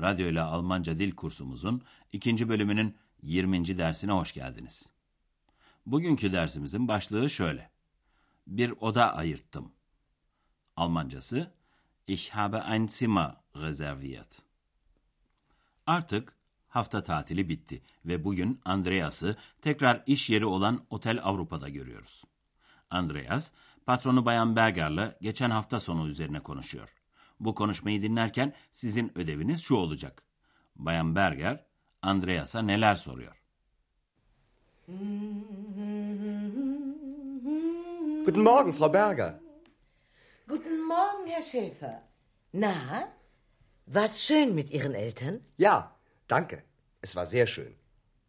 Radyo ile Almanca dil kursumuzun ikinci bölümünün 20. dersine hoş geldiniz. Bugünkü dersimizin başlığı şöyle. Bir oda ayırttım. Almancası Ich habe ein Zimmer reserviert. Artık hafta tatili bitti ve bugün Andreas'ı tekrar iş yeri olan Otel Avrupa'da görüyoruz. Andreas, patronu Bayan Berger'la geçen hafta sonu üzerine konuşuyor. Bu konuşmayı dinlerken sizin ödeviniz şu olacak. Bayan Berger, Andreas'a neler soruyor? Guten Morgen, Frau Berger. Guten Morgen, Herr Schäfer. Na, war's schön mit Ihren Eltern? Ja, danke. Es war sehr schön.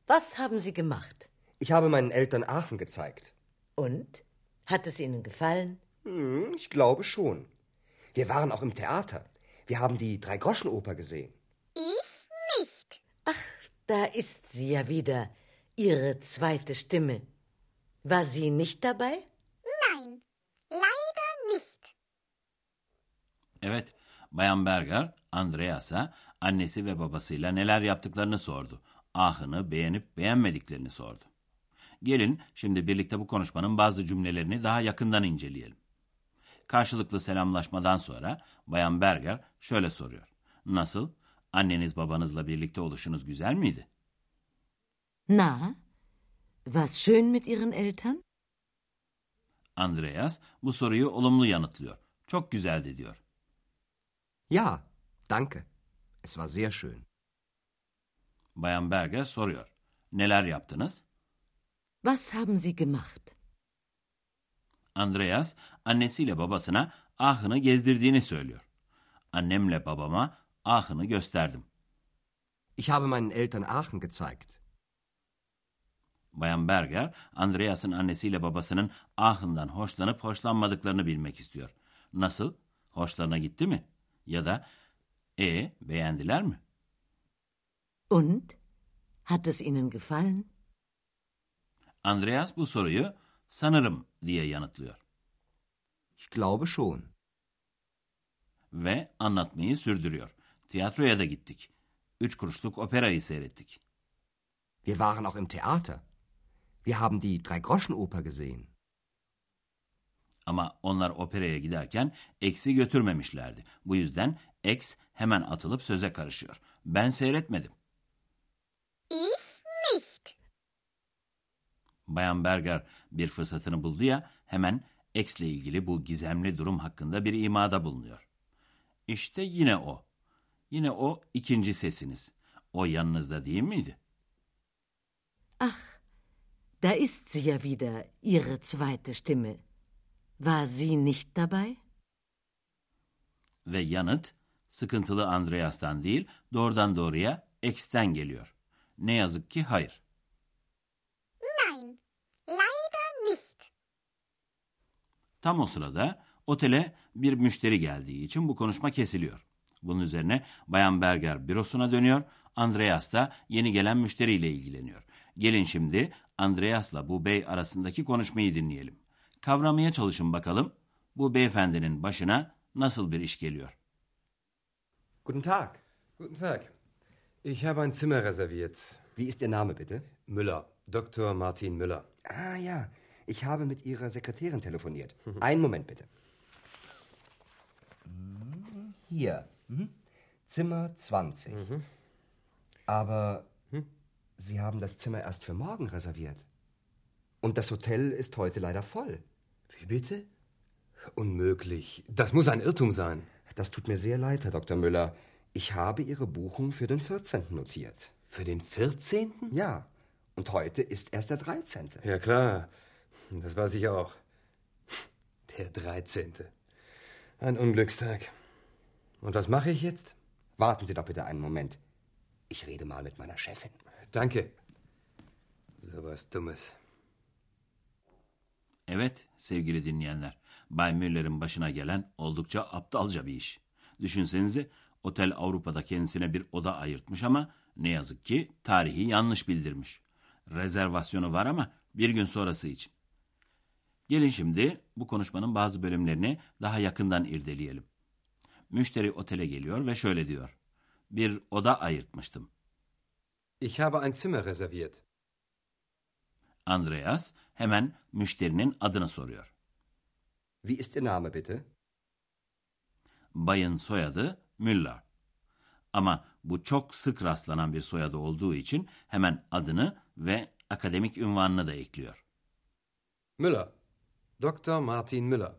Was haben Sie gemacht? Ich habe meinen Eltern Aachen gezeigt. Und? Hat es Ihnen gefallen? Hm, ich glaube schon. Wir waren auch im Theater. Wir haben die Dreigroschenoper gesehen. Ich nicht. Ach, da ist sie ja wieder, Ihre zweite Stimme. War sie nicht dabei? Nein, leider nicht. Evet, Bayan Berger, Andreas'a annesi ve babasıyla neler yaptıklarını sordu. Ahını beğenip beğenmediklerini sordu. Gelin şimdi birlikte bu konuşmanın bazı cümlelerini daha yakından inceleyelim. Karşılıklı selamlaşmadan sonra Bayan Berger şöyle soruyor. Nasıl? Anneniz babanızla birlikte oluşunuz güzel miydi? Na, war's schön mit Ihren Eltern? Andreas bu soruyu olumlu yanıtlıyor. Çok güzeldi diyor. Ja, danke. Es war sehr schön. Bayan Berger soruyor. Neler yaptınız? Was haben Sie gemacht? Andreas annesiyle babasına Aachen'ı gezdirdiğini söylüyor. Annemle babama Aachen'ı gösterdim. Ich habe meinen Eltern Aachen gezeigt. Bayan Berger, Andreas'ın annesiyle babasının Aachen'dan hoşlanıp hoşlanmadıklarını bilmek istiyor. Nasıl? Hoşlarına gitti mi? Ya da e beğendiler mi? Und? Hat es Ihnen gefallen? Andreas bu soruyu sanırım diye yanıtlıyor. Ich glaube schon. Ve anlatmayı sürdürüyor. Tiyatroya da gittik. Üç kuruşluk operayı seyrettik. Wir waren auch im Theater. Wir haben die Dreigroschenoper gesehen. Ama onlar operaya giderken X'i götürmemişlerdi. Bu yüzden X hemen atılıp söze karışıyor. Ben seyretmedim. Ich nicht. Bayan Berger bir fırsatını buldu ya hemen X'le ilgili bu gizemli durum hakkında bir imada bulunuyor. İşte yine o. Yine o ikinci sesiniz. O yanınızda değil miydi? Ach, da ist sie ja wieder, Ihre zweite Stimme. War sie nicht dabei? Ve yanıt sıkıntılı Andreas'tan değil doğrudan doğruya X'ten geliyor. Ne yazık ki hayır. Nein, leider nicht. Tam o sırada otele bir müşteri geldiği için bu konuşma kesiliyor. Bunun üzerine Bayan Berger bürosuna dönüyor, Andreas da yeni gelen müşteriyle ilgileniyor. Gelin şimdi Andreas'la bu bey arasındaki konuşmayı dinleyelim. Kavramaya çalışın bakalım bu beyefendinin başına nasıl bir iş geliyor. Guten Tag. Guten Tag. Ich habe ein Zimmer reserviert. Wie ist Ihr Name bitte? Müller. Dr. Martin Müller. Ah ja, ich habe mit Ihrer Sekretärin telefoniert. Einen Moment bitte. Hier. Zimmer 20. Aber Sie haben das Zimmer erst für morgen reserviert. Und das Hotel ist heute leider voll. Wie bitte? Unmöglich. Das muss ein Irrtum sein. Das tut mir sehr leid, Herr Dr. Müller. Ich habe Ihre Buchung für den 14. notiert. Für den 14.? Ja, und heute ist erst der 13. Ja, klar. Das weiß ich auch. Der 13. Ein Unglückstag. Und was mache ich jetzt? Warten Sie doch bitte einen Moment. Ich rede mal mit meiner Chefin. Danke. So was Dummes. Evet sevgili dinleyenler. Bay Müller'in başına gelen oldukça aptalca bir iş. Düşünsenize Otel Avrupa'da kendisine bir oda ayırtmış ama ne yazık ki tarihi yanlış bildirmiş. Rezervasyonu var ama bir gün sonrası için. Gelin şimdi bu konuşmanın bazı bölümlerini daha yakından irdeleyelim. Müşteri otele geliyor ve şöyle diyor. Bir oda ayırtmıştım. Ich habe ein Zimmer reserviert. Andreas hemen müşterinin adını soruyor. Wie ist Ihr Name bitte? Bayın soyadı Müller. Ama bu çok sık rastlanan bir soyadı olduğu için hemen adını ve akademik ünvanını da ekliyor. Müller. Dr. Martin Müller.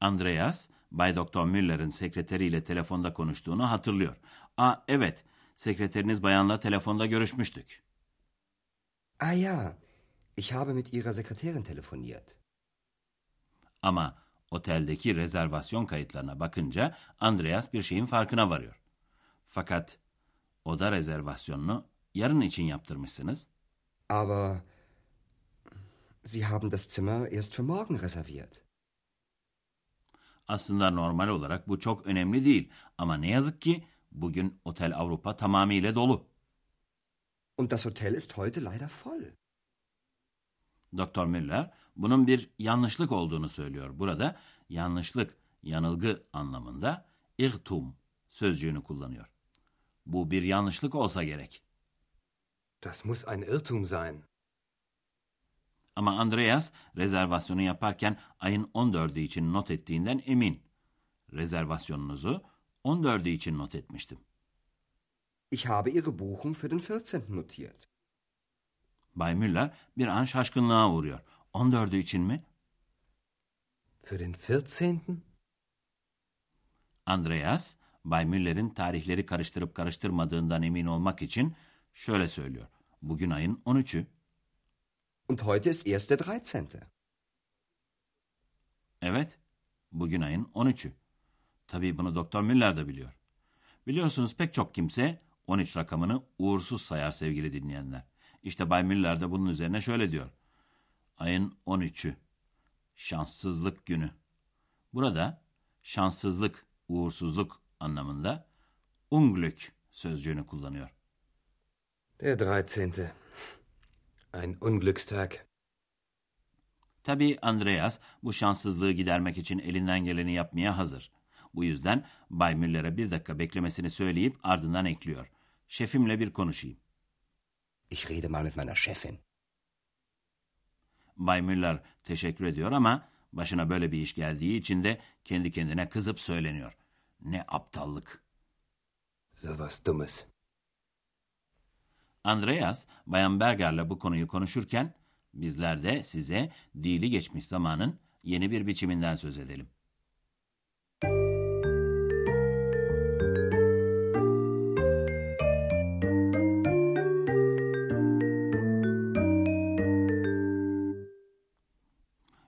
Andreas, Bay Doktor Müller'in sekreteriyle telefonda konuştuğunu hatırlıyor. Aa evet, sekreteriniz bayanla telefonda görüşmüştük. Ah ja, ich habe mit Ihrer Sekretärin telefoniert. Ama oteldeki rezervasyon kayıtlarına bakınca Andreas bir şeyin farkına varıyor. Fakat oda rezervasyonunu yarın için yaptırmışsınız. Aber Sie haben das Zimmer erst für morgen reserviert. Aslında normal olarak bu çok önemli değil ama ne yazık ki bugün Otel Avrupa tamamıyla dolu. Und das Hotel ist heute leider voll. Doktor Müller bunun bir yanlışlık olduğunu söylüyor. Burada yanlışlık, yanılgı anlamında irtum sözcüğünü kullanıyor. Bu bir yanlışlık olsa gerek. Das muss ein Irrtum sein. Ama Andreas rezervasyonu yaparken ayın 14'ü için not ettiğinden emin. Rezervasyonunuzu 14'ü için not etmiştim. Ich habe Ihre Buchung für den 14. notiert. Bay Müller bir an şaşkınlığa uğruyor. 14'ü için mi? Für den 14. Andreas, Bay Müller'in tarihleri karıştırıp karıştırmadığından emin olmak için şöyle söylüyor. Bugün ayın 13'ü. Und heute ist erst der 13. Evet, bugün ayın 13'ü. Tabii bunu Doktor Müller de biliyor. Biliyorsunuz pek çok kimse 13 rakamını uğursuz sayar sevgili dinleyenler. İşte Bay Müller de bunun üzerine şöyle diyor. Ayın 13'ü. Şanssızlık günü. Burada şanssızlık, uğursuzluk anlamında Unglück sözcüğünü kullanıyor. Der 13. Ein Unglückstag. Tabii Andreas bu şanssızlığı gidermek için elinden geleni yapmaya hazır. Bu yüzden Bay Müller'e bir dakika beklemesini söyleyip ardından ekliyor. Şefimle bir konuşayım. Ich rede mal mit meiner Chefin. Bay Müller teşekkür ediyor ama başına böyle bir iş geldiği için de kendi kendine kızıp söyleniyor. Ne aptallık. So was Dummes. Andreas, Bayan Berger'le bu konuyu konuşurken bizler de size dili geçmiş zamanın yeni bir biçiminden söz edelim.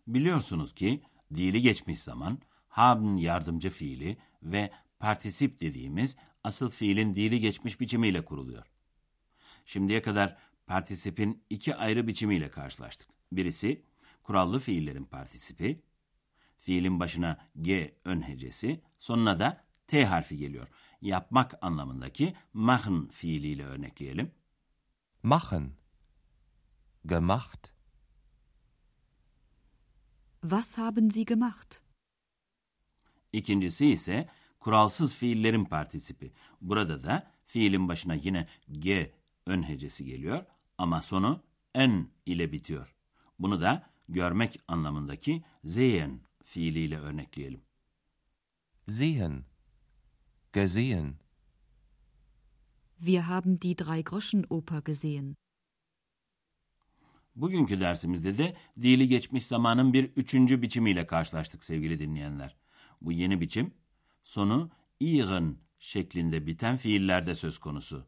Biliyorsunuz ki dili geçmiş zaman haben yardımcı fiili ve partisip dediğimiz asıl fiilin dili geçmiş biçimiyle kuruluyor. Şimdiye kadar partisipin iki ayrı biçimiyle karşılaştık. Birisi kurallı fiillerin partisipi, fiilin başına G ön hecesi, sonuna da T harfi geliyor. Yapmak anlamındaki machen fiiliyle örnekleyelim. Machen. Gemacht. Was haben Sie gemacht? İkincisi ise kuralsız fiillerin partisipi. Burada da fiilin başına yine G ön hecesi geliyor ama sonu en ile bitiyor. Bunu da görmek anlamındaki sehen fiiliyle örnekleyelim. Sehen. Gesehen. Wir haben die Drei-Groschen-Oper gesehen. Bugünkü dersimizde de dili geçmiş zamanın bir üçüncü biçimiyle karşılaştık sevgili dinleyenler. Bu yeni biçim sonu ihren şeklinde biten fiillerde söz konusu.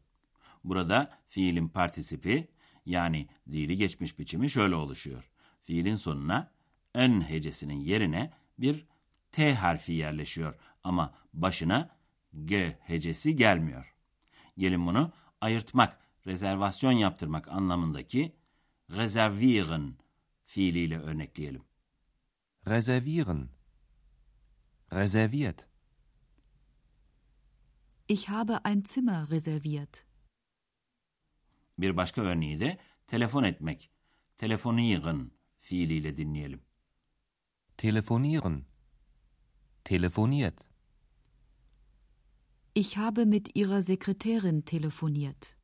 Burada fiilin partisipi yani dili geçmiş biçimi şöyle oluşuyor. Fiilin sonuna en hecesinin yerine bir T harfi yerleşiyor ama başına G hecesi gelmiyor. Gelin bunu ayırtmak, rezervasyon yaptırmak anlamındaki reservieren fiiliyle örnekleyelim. Reservieren. Reserviert. Ich habe ein Zimmer reserviert. Bir başka örneği de telefon etmek, telefonieren fiiliyle dinleyelim. Telefonieren. Telefoniert. Ich habe mit ihrer Sekretärin telefoniert.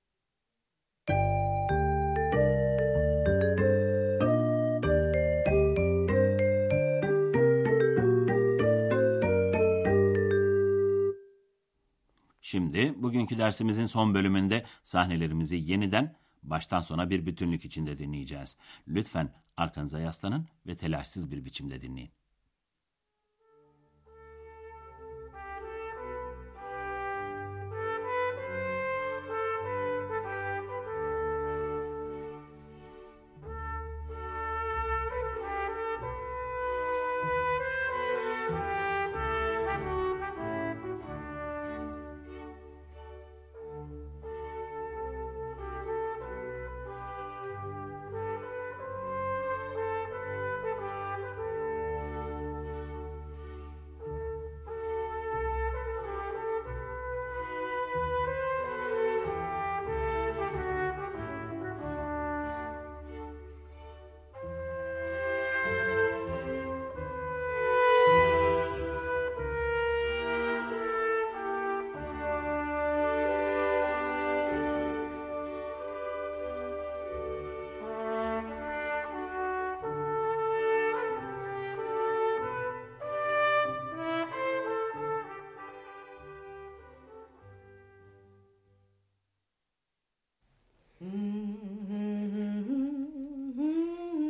Şimdi bugünkü dersimizin son bölümünde sahnelerimizi yeniden baştan sona bir bütünlük içinde dinleyeceğiz. Lütfen arkanıza yaslanın ve telaşsız bir biçimde dinleyin.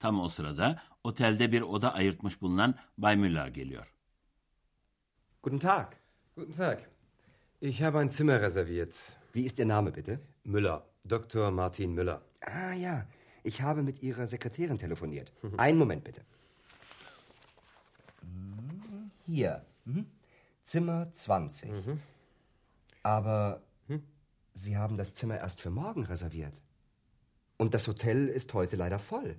Tam o sırada otelde bir oda ayırtmış bulunan Bay Müller geliyor. Guten Tag. Guten Tag. Ich habe ein Zimmer reserviert. Wie ist Ihr Name bitte? Müller. Dr. Martin Müller. Ah ja, ich habe mit Ihrer Sekretärin telefoniert. Einen Moment bitte. Hier. Mhm. Zimmer 20. Aber Sie haben das Zimmer erst für morgen reserviert. Und das Hotel ist heute leider voll.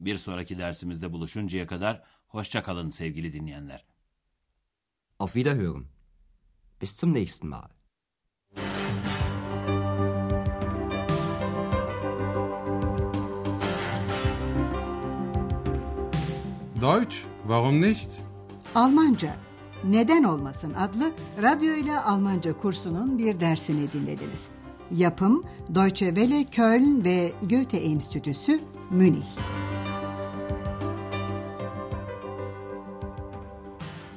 Bir sonraki dersimizde buluşuncaya kadar hoşça kalın sevgili dinleyenler. Auf Wiederhören. Bis zum nächsten Mal. Deutsch, warum nicht? Almanca Neden Olmasın adlı radyo ile Almanca kursunun bir dersini dinlediniz. Yapım Deutsche Welle Köln ve Goethe Enstitüsü Münih.